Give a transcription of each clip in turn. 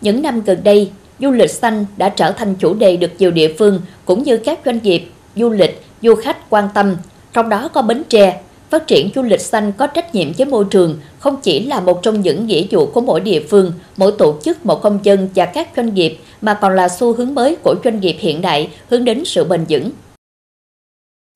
Những năm gần đây, du lịch xanh đã trở thành chủ đề được nhiều địa phương cũng như các doanh nghiệp, du lịch, du khách quan tâm, trong đó có Bến Tre. Phát triển du lịch xanh có trách nhiệm với môi trường không chỉ là một trong những nghĩa vụ của mỗi địa phương, mỗi tổ chức, mỗi công dân và các doanh nghiệp mà còn là xu hướng mới của doanh nghiệp hiện đại hướng đến sự bền vững.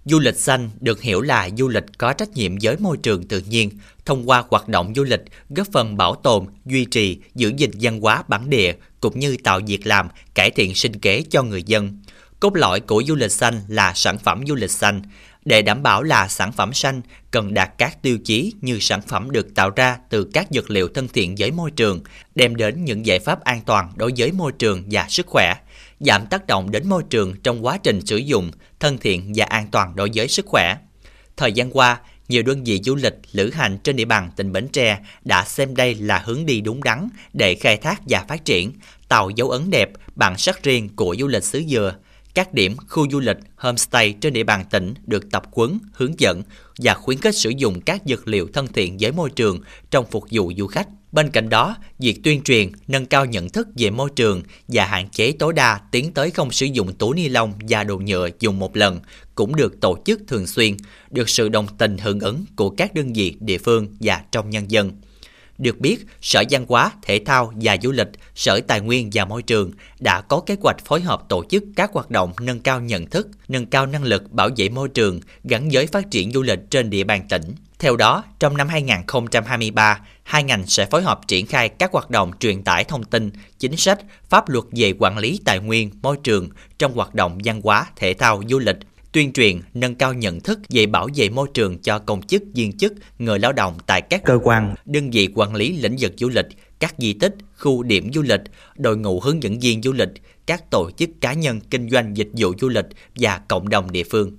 Du lịch xanh được hiểu là du lịch có trách nhiệm với môi trường tự nhiên, thông qua hoạt động du lịch góp phần bảo tồn, duy trì, giữ gìn văn hóa bản địa cũng như tạo việc làm, cải thiện sinh kế cho người dân. Cốt lõi của du lịch xanh là sản phẩm du lịch xanh. Để đảm bảo là sản phẩm xanh cần đạt các tiêu chí như sản phẩm được tạo ra từ các dược liệu thân thiện với môi trường, đem đến những giải pháp an toàn đối với môi trường và sức khỏe, giảm tác động đến môi trường trong quá trình sử dụng, thân thiện và an toàn đối với sức khỏe. Thời gian qua, nhiều đơn vị du lịch, lữ hành trên địa bàn tỉnh Bến Tre đã xem đây là hướng đi đúng đắn để khai thác và phát triển, tạo dấu ấn đẹp, bản sắc riêng của du lịch xứ Dừa. Các điểm khu du lịch, homestay trên địa bàn tỉnh được tập quấn, hướng dẫn và khuyến khích sử dụng các dược liệu thân thiện với môi trường trong phục vụ du khách. Bên cạnh đó, việc tuyên truyền, nâng cao nhận thức về môi trường và hạn chế tối đa tiến tới không sử dụng túi ni lông và đồ nhựa dùng một lần cũng được tổ chức thường xuyên, được sự đồng tình hưởng ứng của các đơn vị địa phương và trong nhân dân. Được biết, Sở Văn hóa, Thể thao và Du lịch, Sở Tài nguyên và Môi trường đã có kế hoạch phối hợp tổ chức các hoạt động nâng cao nhận thức, nâng cao năng lực bảo vệ môi trường gắn với phát triển du lịch trên địa bàn tỉnh. Theo đó, trong năm 2023, hai ngành sẽ phối hợp triển khai các hoạt động truyền tải thông tin, chính sách, pháp luật về quản lý tài nguyên, môi trường trong hoạt động văn hóa, thể thao, du lịch, tuyên truyền, nâng cao nhận thức về bảo vệ môi trường cho công chức, viên chức, người lao động tại các cơ quan, đơn vị quản lý lĩnh vực du lịch, các di tích, khu điểm du lịch, đội ngũ hướng dẫn viên du lịch, các tổ chức cá nhân kinh doanh dịch vụ du lịch và cộng đồng địa phương.